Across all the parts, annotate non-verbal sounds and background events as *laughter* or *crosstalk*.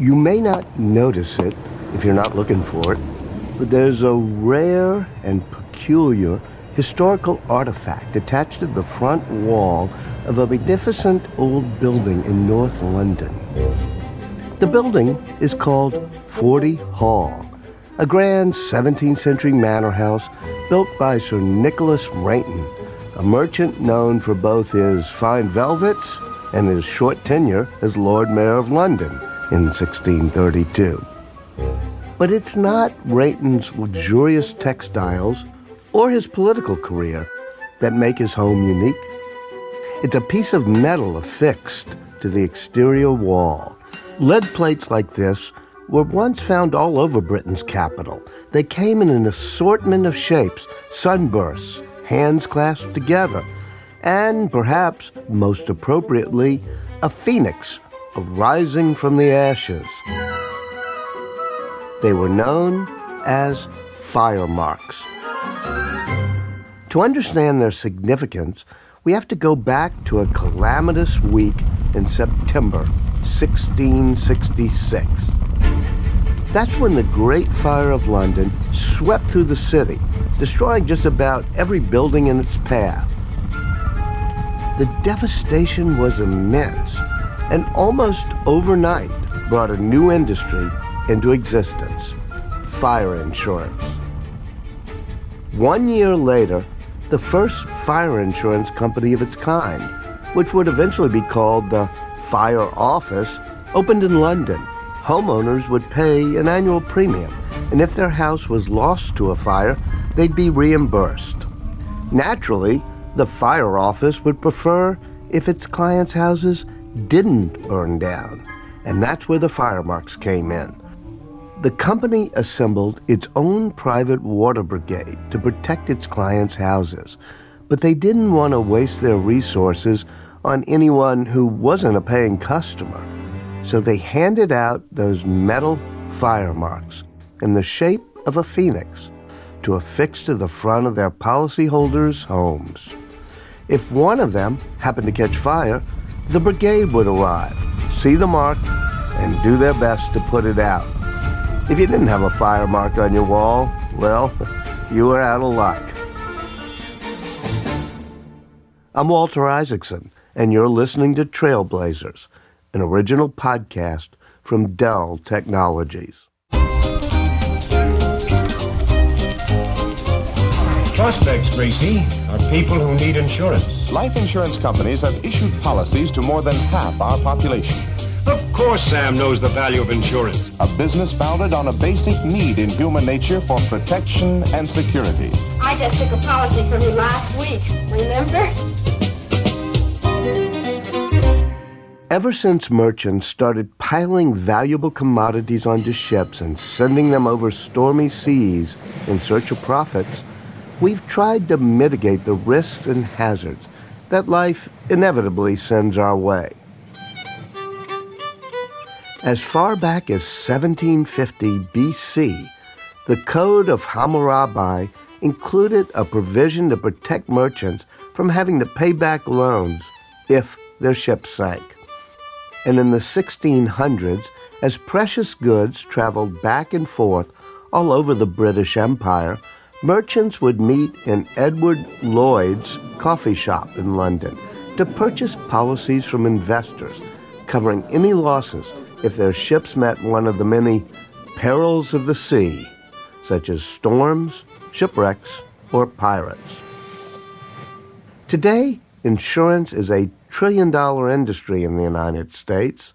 You may not notice it if you're not looking for it, but there's a rare and peculiar historical artifact attached to the front wall of a magnificent old building in North London. The building is called Forty Hall, a grand 17th century manor house built by Sir Nicholas Rainton, a merchant known for both his fine velvets and his short tenure as Lord Mayor of London in 1632. But it's not Rainton's luxurious textiles or his political career that make his home unique. It's a piece of metal affixed to the exterior wall. Lead plates like this were once found all over Britain's capital. They came in an assortment of shapes sunbursts, hands clasped together, and perhaps most appropriately, a phoenix arising from the ashes. They were known as fire marks. To understand their significance, we have to go back to a calamitous week in September 1666. That's when the Great Fire of London swept through the city, destroying just about every building in its path. The devastation was immense and almost overnight brought a new industry into existence fire insurance. One year later, the first fire insurance company of its kind, which would eventually be called the Fire Office, opened in London. Homeowners would pay an annual premium, and if their house was lost to a fire, they'd be reimbursed. Naturally, the Fire Office would prefer if its clients' houses didn't burn down, and that's where the fire marks came in. The company assembled its own private water brigade to protect its clients' houses, but they didn't want to waste their resources on anyone who wasn't a paying customer. So they handed out those metal fire marks in the shape of a phoenix to affix to the front of their policyholders' homes. If one of them happened to catch fire, the brigade would arrive, see the mark, and do their best to put it out. If you didn't have a fire mark on your wall, well, *laughs* you were out of luck. I'm Walter Isaacson, and you're listening to Trailblazers, an original podcast from Dell Technologies. Prospects, Gracie, are people who need insurance. Life insurance companies have issued policies to more than half our population. Of course Sam knows the value of insurance. A business founded on a basic need in human nature for protection and security. I just took a policy from you last week, remember? Ever since merchants started piling valuable commodities onto ships and sending them over stormy seas in search of profits, we've tried to mitigate the risks and hazards that life inevitably sends our way. As far back as 1750 BC, the Code of Hammurabi included a provision to protect merchants from having to pay back loans if their ships sank. And in the 1600s, as precious goods traveled back and forth all over the British Empire, merchants would meet in Edward Lloyd's coffee shop in London to purchase policies from investors covering any losses if their ships met one of the many perils of the sea, such as storms, shipwrecks, or pirates. Today, insurance is a trillion dollar industry in the United States,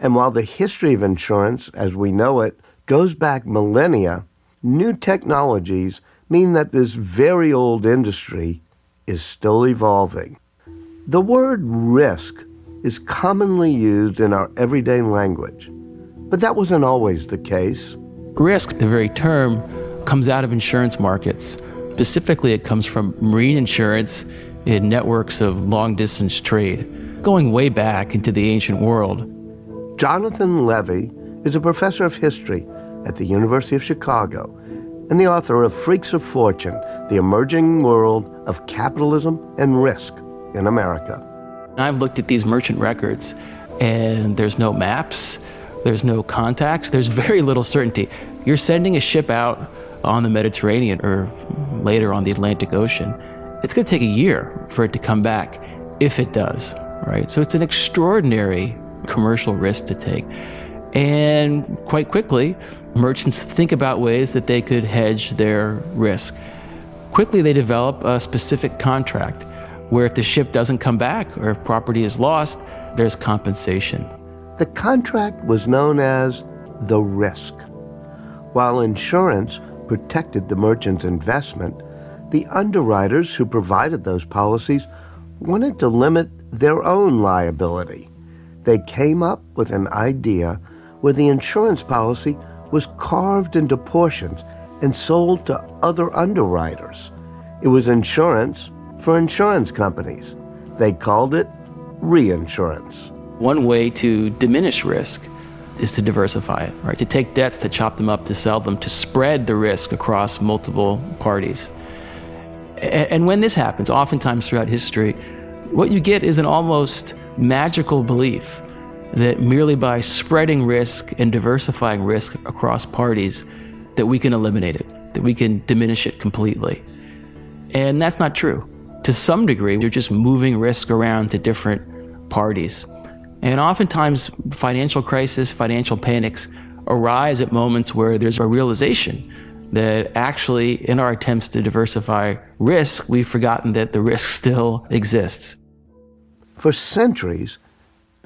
and while the history of insurance as we know it goes back millennia, new technologies mean that this very old industry is still evolving. The word risk is commonly used in our everyday language, but that wasn't always the case. Risk, the very term, comes out of insurance markets. Specifically, it comes from marine insurance in networks of long distance trade, going way back into the ancient world. Jonathan Levy is a professor of history at the University of Chicago and the author of Freaks of Fortune The Emerging World of Capitalism and Risk in America. I've looked at these merchant records, and there's no maps, there's no contacts, there's very little certainty. You're sending a ship out on the Mediterranean or later on the Atlantic Ocean. It's going to take a year for it to come back, if it does, right? So it's an extraordinary commercial risk to take. And quite quickly, merchants think about ways that they could hedge their risk. Quickly, they develop a specific contract where if the ship doesn't come back or if property is lost, there's compensation. The contract was known as the risk. While insurance protected the merchant's investment, the underwriters who provided those policies wanted to limit their own liability. They came up with an idea where the insurance policy was carved into portions and sold to other underwriters. It was insurance for insurance companies. They called it reinsurance. One way to diminish risk is to diversify it, right? To take debts, to chop them up, to sell them, to spread the risk across multiple parties. And when this happens, oftentimes throughout history, what you get is an almost magical belief that merely by spreading risk and diversifying risk across parties, that we can eliminate it, that we can diminish it completely. And that's not true. To some degree, you're just moving risk around to different parties. And oftentimes, financial crisis, financial panics arise at moments where there's a realization that actually, in our attempts to diversify risk, we've forgotten that the risk still exists. For centuries,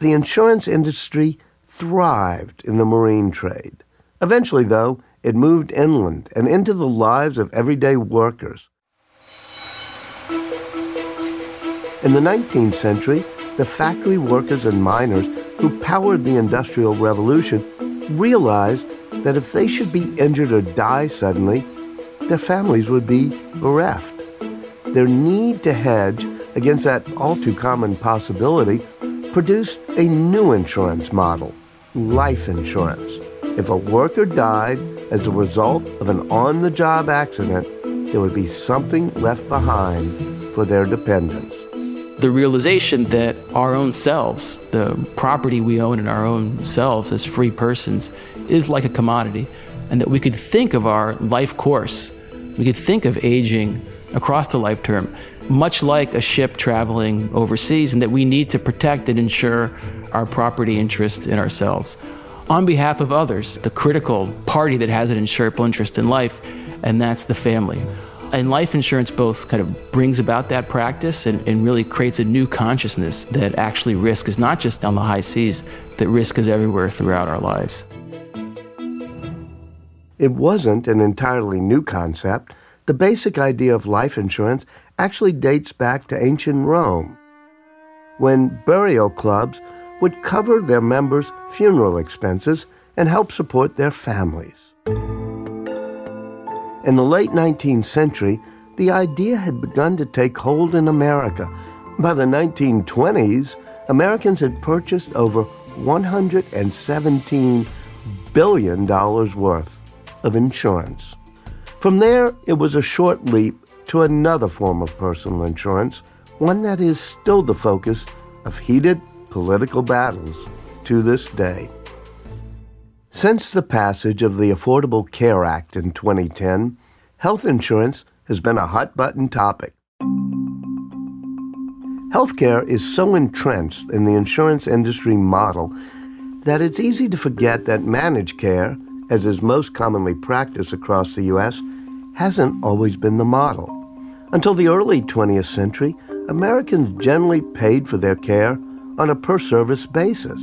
the insurance industry thrived in the marine trade. Eventually, though, it moved inland and into the lives of everyday workers. In the 19th century, the factory workers and miners who powered the Industrial Revolution realized that if they should be injured or die suddenly, their families would be bereft. Their need to hedge against that all too common possibility produced a new insurance model life insurance. If a worker died as a result of an on the job accident, there would be something left behind for their dependents. The realization that our own selves, the property we own in our own selves as free persons, is like a commodity, and that we could think of our life course, we could think of aging across the life term, much like a ship traveling overseas, and that we need to protect and ensure our property interest in ourselves. On behalf of others, the critical party that has an insurable interest in life, and that's the family. And life insurance both kind of brings about that practice and, and really creates a new consciousness that actually risk is not just on the high seas, that risk is everywhere throughout our lives. It wasn't an entirely new concept. The basic idea of life insurance actually dates back to ancient Rome, when burial clubs would cover their members' funeral expenses and help support their families. In the late 19th century, the idea had begun to take hold in America. By the 1920s, Americans had purchased over $117 billion worth of insurance. From there, it was a short leap to another form of personal insurance, one that is still the focus of heated political battles to this day. Since the passage of the Affordable Care Act in 2010, health insurance has been a hot button topic. Healthcare is so entrenched in the insurance industry model that it's easy to forget that managed care as is most commonly practiced across the U.S., hasn't always been the model. Until the early 20th century, Americans generally paid for their care on a per service basis.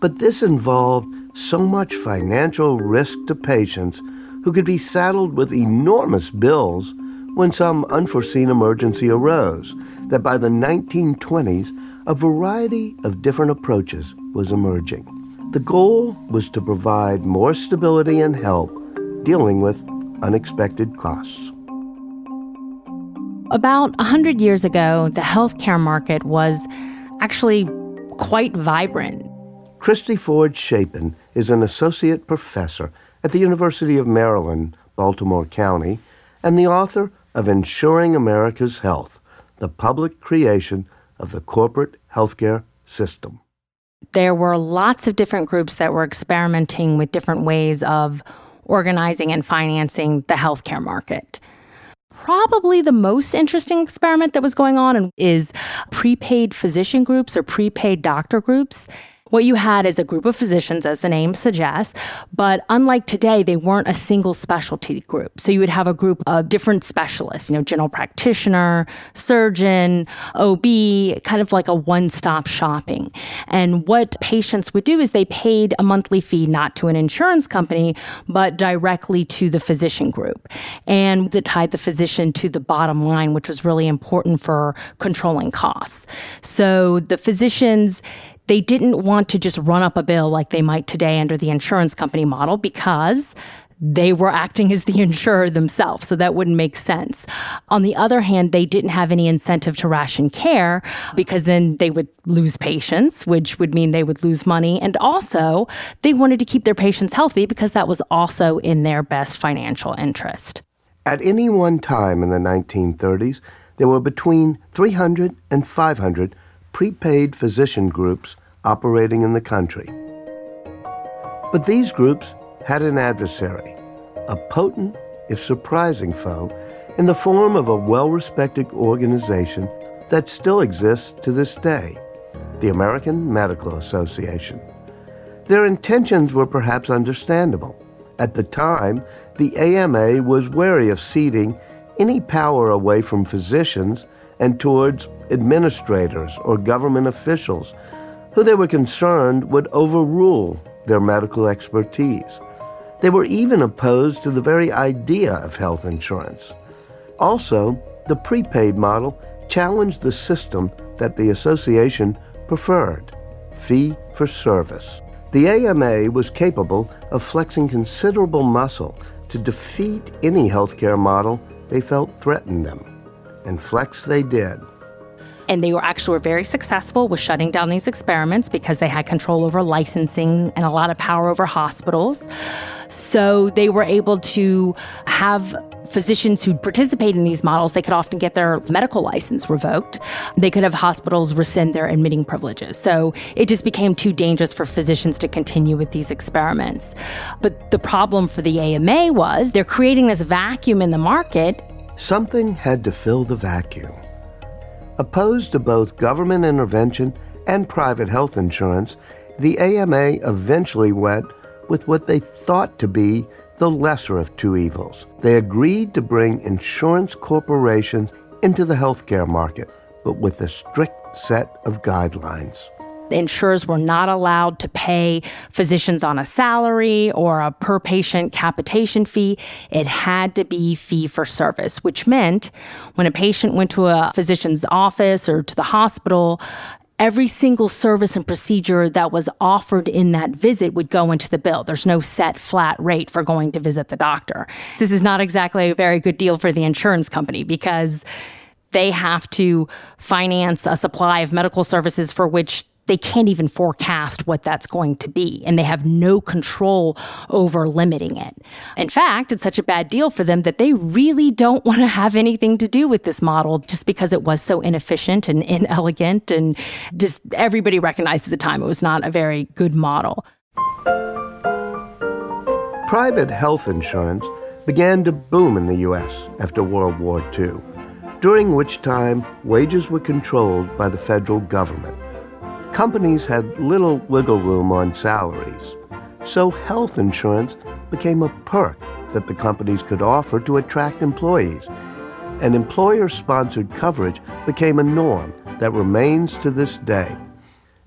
But this involved so much financial risk to patients who could be saddled with enormous bills when some unforeseen emergency arose that by the 1920s, a variety of different approaches was emerging. The goal was to provide more stability and help dealing with unexpected costs. About 100 years ago, the healthcare market was actually quite vibrant. Christy Ford Chapin is an associate professor at the University of Maryland, Baltimore County, and the author of Ensuring America's Health The Public Creation of the Corporate Healthcare System there were lots of different groups that were experimenting with different ways of organizing and financing the healthcare market. Probably the most interesting experiment that was going on is prepaid physician groups or prepaid doctor groups. What you had is a group of physicians, as the name suggests, but unlike today, they weren't a single specialty group. So you would have a group of different specialists, you know, general practitioner, surgeon, OB, kind of like a one stop shopping. And what patients would do is they paid a monthly fee not to an insurance company, but directly to the physician group. And that tied the physician to the bottom line, which was really important for controlling costs. So the physicians, they didn't want to just run up a bill like they might today under the insurance company model because they were acting as the *laughs* insurer themselves, so that wouldn't make sense. On the other hand, they didn't have any incentive to ration care because then they would lose patients, which would mean they would lose money. And also, they wanted to keep their patients healthy because that was also in their best financial interest. At any one time in the 1930s, there were between 300 and 500 prepaid physician groups operating in the country. But these groups had an adversary, a potent, if surprising foe, in the form of a well respected organization that still exists to this day the American Medical Association. Their intentions were perhaps understandable. At the time, the AMA was wary of ceding any power away from physicians and towards administrators or government officials who they were concerned would overrule their medical expertise. They were even opposed to the very idea of health insurance. Also, the prepaid model challenged the system that the association preferred fee for service. The AMA was capable of flexing considerable muscle to defeat any healthcare model they felt threatened them. And flex they did. And they were actually were very successful with shutting down these experiments because they had control over licensing and a lot of power over hospitals. So they were able to have physicians who participate in these models, they could often get their medical license revoked. They could have hospitals rescind their admitting privileges. So it just became too dangerous for physicians to continue with these experiments. But the problem for the AMA was they're creating this vacuum in the market. Something had to fill the vacuum. Opposed to both government intervention and private health insurance, the AMA eventually went with what they thought to be the lesser of two evils. They agreed to bring insurance corporations into the healthcare market, but with a strict set of guidelines. Insurers were not allowed to pay physicians on a salary or a per patient capitation fee. It had to be fee for service, which meant when a patient went to a physician's office or to the hospital, every single service and procedure that was offered in that visit would go into the bill. There's no set flat rate for going to visit the doctor. This is not exactly a very good deal for the insurance company because they have to finance a supply of medical services for which they can't even forecast what that's going to be, and they have no control over limiting it. In fact, it's such a bad deal for them that they really don't want to have anything to do with this model just because it was so inefficient and inelegant, and just everybody recognized at the time it was not a very good model. Private health insurance began to boom in the U.S. after World War II, during which time wages were controlled by the federal government companies had little wiggle room on salaries, so health insurance became a perk that the companies could offer to attract employees. And employer sponsored coverage became a norm that remains to this day.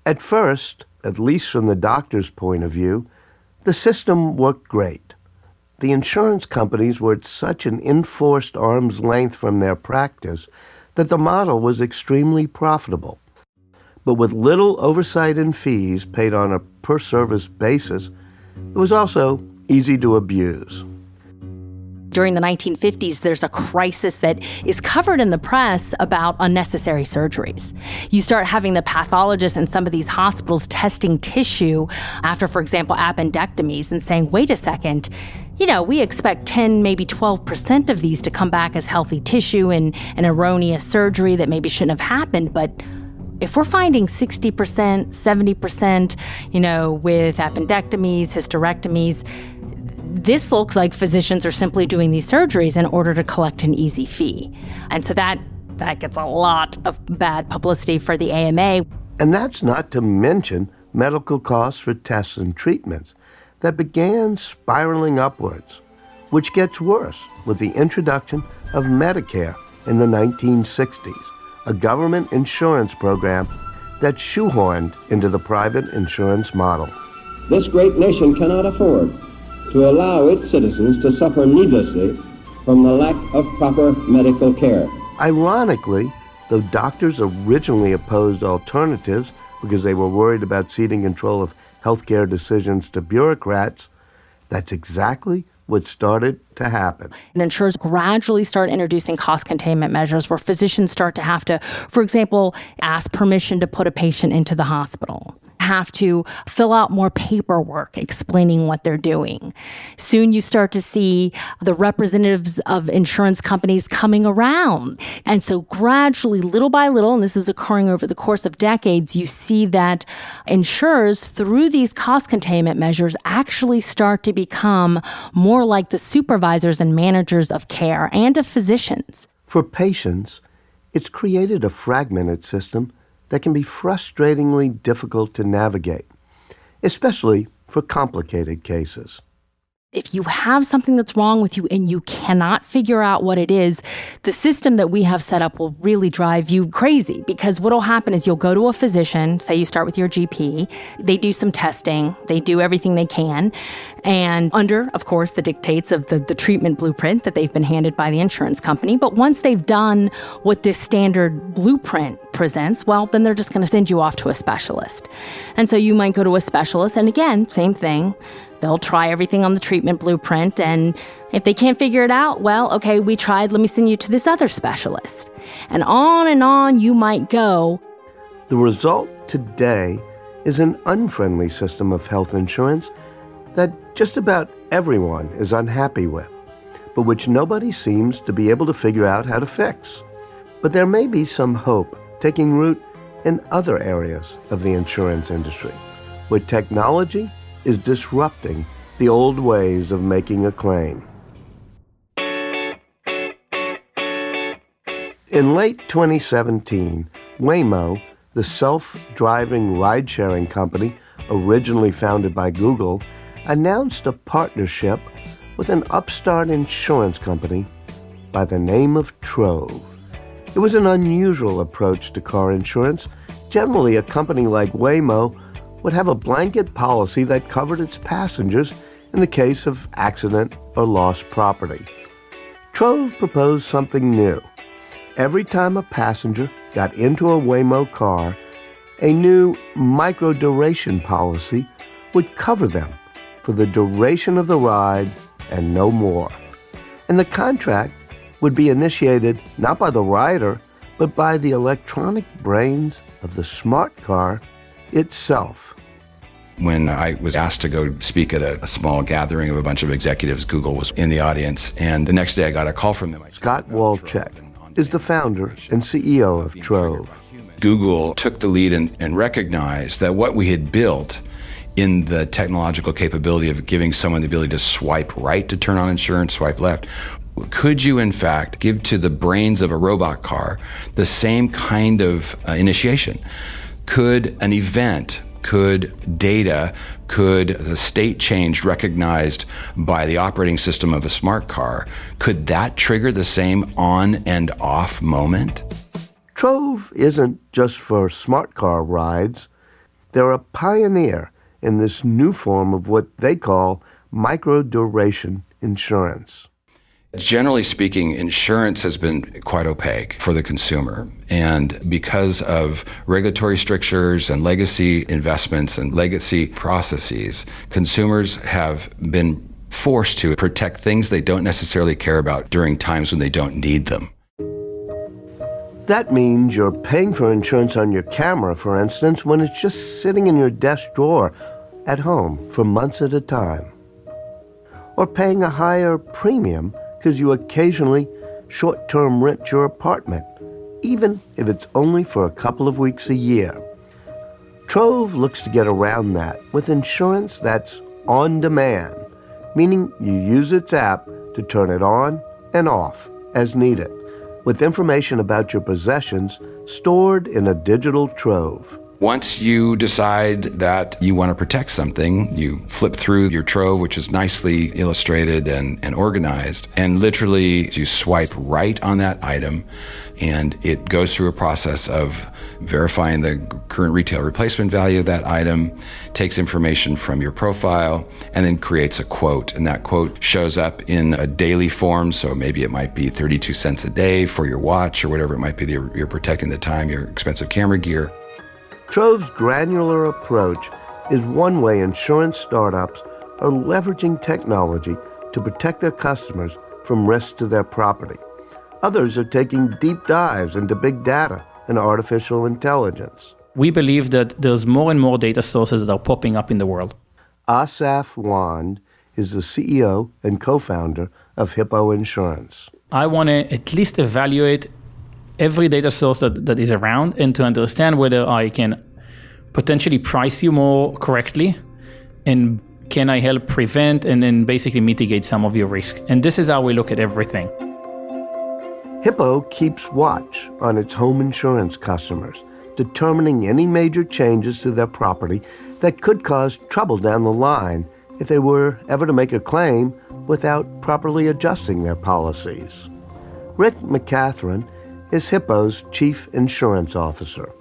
At first, at least from the doctor's point of view, the system worked great. The insurance companies were at such an enforced arm's length from their practice that the model was extremely profitable but with little oversight and fees paid on a per service basis, it was also easy to abuse. During the 1950s, there's a crisis that is covered in the press about unnecessary surgeries. You start having the pathologists in some of these hospitals testing tissue after, for example, appendectomies and saying, wait a second, you know, we expect 10, maybe 12% of these to come back as healthy tissue and an erroneous surgery that maybe shouldn't have happened, but If we're finding 60%, 70%, you know, with appendectomies, hysterectomies, this looks like physicians are simply doing these surgeries in order to collect an easy fee. And so that that gets a lot of bad publicity for the AMA. And that's not to mention medical costs for tests and treatments that began spiraling upwards, which gets worse with the introduction of Medicare in the 1960s, a government insurance program that shoehorned into the private insurance model. This great nation cannot afford to allow its citizens to suffer needlessly from the lack of proper medical care. Ironically, though doctors originally opposed alternatives because they were worried about ceding control of healthcare decisions to bureaucrats, that's exactly what started to happen. And insurers gradually start introducing cost containment measures where physicians start to have to, for example, ask permission to put a patient into the hospital have to fill out more paperwork explaining what they're doing. Soon you start to see the representatives of insurance companies coming around. And so gradually, little by little, and this is occurring over the course of decades, you see that insurers, through these cost containment measures, actually start to become more like the supervisors and managers of care and of physicians. For patients, it's created a fragmented system that can be frustratingly difficult to navigate, especially for complicated cases if you have something that's wrong with you and you cannot figure out what it is, the system that we have set up will really drive you crazy because what'll happen is you'll go to a physician, say you start with your GP, they do some testing, they do everything they can, and under, of course, the dictates of the, the treatment blueprint that they've been handed by the insurance company. But once they've done what this standard blueprint presents, well, then they're just going to send you off to a specialist. And so you might go to a specialist, and again, same thing They'll try everything on the treatment blueprint, and if they can't figure it out, well, okay, we tried, let me send you to this other specialist. And on and on you might go. The result today is an unfriendly system of health insurance that just about everyone is unhappy with, but which nobody seems to be able to figure out how to fix. But there may be some hope taking root in other areas of the insurance industry, where technology is disrupting the old ways of making a claim. In late 2017, Waymo, the self driving ride sharing company originally founded by Google, announced a partnership with an upstart insurance company by the name of Trove. It was an unusual approach to car insurance. Generally, a company like Waymo would have a blanket policy that covered its passengers in the case of accident or lost property. Trove proposed something new. Every time a passenger got into a Waymo car, a new micro duration policy would cover them for the duration of the ride and no more. And the contract would be initiated not by the rider, but by the electronic brains of the smart car itself. When I was asked to go speak at a, a, small gathering of a bunch of executives, Google was in the audience, and the next day I got a call from them. Scott Walchek is the founder and CEO of Trove. Google took the lead and, and recognized that what we had built in the technological capability of giving someone the ability to swipe right to turn on insurance, swipe left, could you, in fact, give to the brains of a robot car the same kind of uh, initiation? Could an event could data, could the state change recognized by the operating system of a smart car, could that trigger the same on and off moment? Trove isn't just for smart car rides. They're a pioneer in this new form of what they call micro duration insurance. Generally speaking, insurance has been quite opaque for the consumer. And because of regulatory strictures and legacy investments and legacy processes, consumers have been forced to protect things they don't necessarily care about during times when they don't need them. That means you're paying for insurance on your camera, for instance, when it's just sitting in your desk drawer at home for months at a time. Or paying a higher premium because you occasionally short term rent your apartment even if it's only for a couple of weeks a year. Trove looks to get around that with insurance that's on demand, meaning you use its app to turn it on and off as needed, with information about your possessions stored in a digital trove. Once you decide that you want to protect something, you flip through your trove, which is nicely illustrated and, and organized, and literally you swipe right on that item, and it goes through a process of verifying the current retail replacement value of that item, takes information from your profile, and then creates a quote. And that quote shows up in a daily form, so maybe it might be 32 cents a day for your watch or whatever it might be that you're, you're protecting the time, your expensive camera gear. Trove's granular approach is one way insurance startups are leveraging technology to protect their customers from risks to their property. Others are taking deep dives into big data and artificial intelligence. We believe that there's more and more data sources that are popping up in the world. Asaf Wand is the CEO and co founder of Hippo Insurance. I want to at least evaluate every data source that, that is around and to understand whether I can potentially price you more correctly and can I help prevent and then basically mitigate some of your risk. And this is how we look at everything. Hippo keeps watch on its home insurance customers, determining any major changes to their property that could cause trouble down the line if they were ever to make a claim without properly adjusting their policies. Rick McCathron is Hippo's chief insurance officer.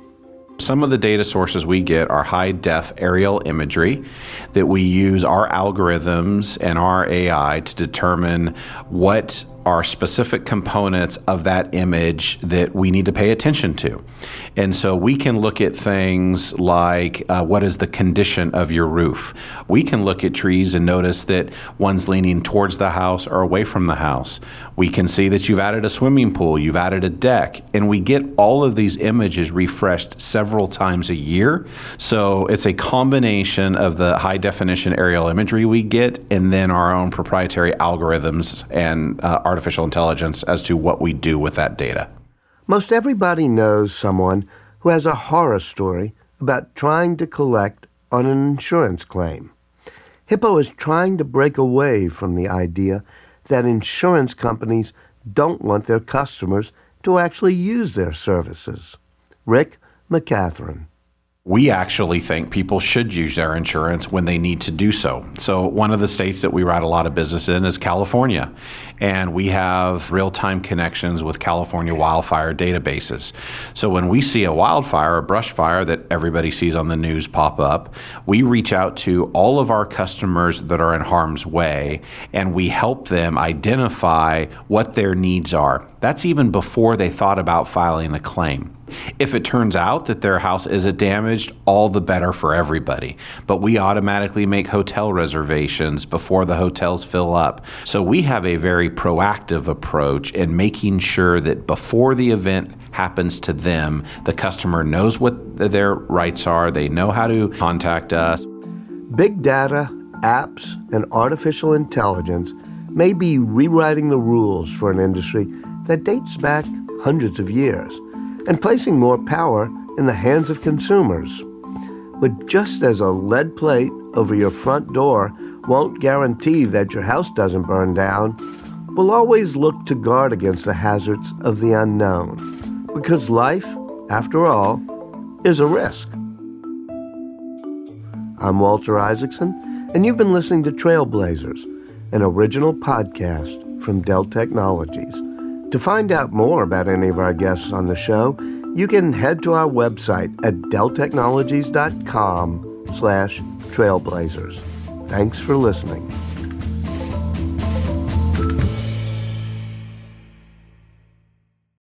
Some of the data sources we get are high def aerial imagery that we use our algorithms and our AI to determine what are specific components of that image that we need to pay attention to. And so we can look at things like uh, what is the condition of your roof. We can look at trees and notice that one's leaning towards the house or away from the house. We can see that you've added a swimming pool, you've added a deck, and we get all of these images refreshed several times a year. So it's a combination of the high definition aerial imagery we get and then our own proprietary algorithms and uh, artificial intelligence as to what we do with that data. Most everybody knows someone who has a horror story about trying to collect on an insurance claim. Hippo is trying to break away from the idea that insurance companies don't want their customers to actually use their services. Rick McCathron we actually think people should use their insurance when they need to do so. So, one of the states that we write a lot of business in is California, and we have real time connections with California wildfire databases. So, when we see a wildfire, a brush fire that everybody sees on the news pop up, we reach out to all of our customers that are in harm's way and we help them identify what their needs are. That's even before they thought about filing a claim. If it turns out that their house isn't damaged, all the better for everybody. But we automatically make hotel reservations before the hotels fill up. So we have a very proactive approach in making sure that before the event happens to them, the customer knows what their rights are, they know how to contact us. Big data, apps, and artificial intelligence may be rewriting the rules for an industry that dates back hundreds of years and placing more power in the hands of consumers. But just as a lead plate over your front door won't guarantee that your house doesn't burn down, we'll always look to guard against the hazards of the unknown. Because life, after all, is a risk. I'm Walter Isaacson, and you've been listening to Trailblazers, an original podcast from Dell Technologies. To find out more about any of our guests on the show, you can head to our website at delltechnologies.com slash trailblazers. Thanks for listening.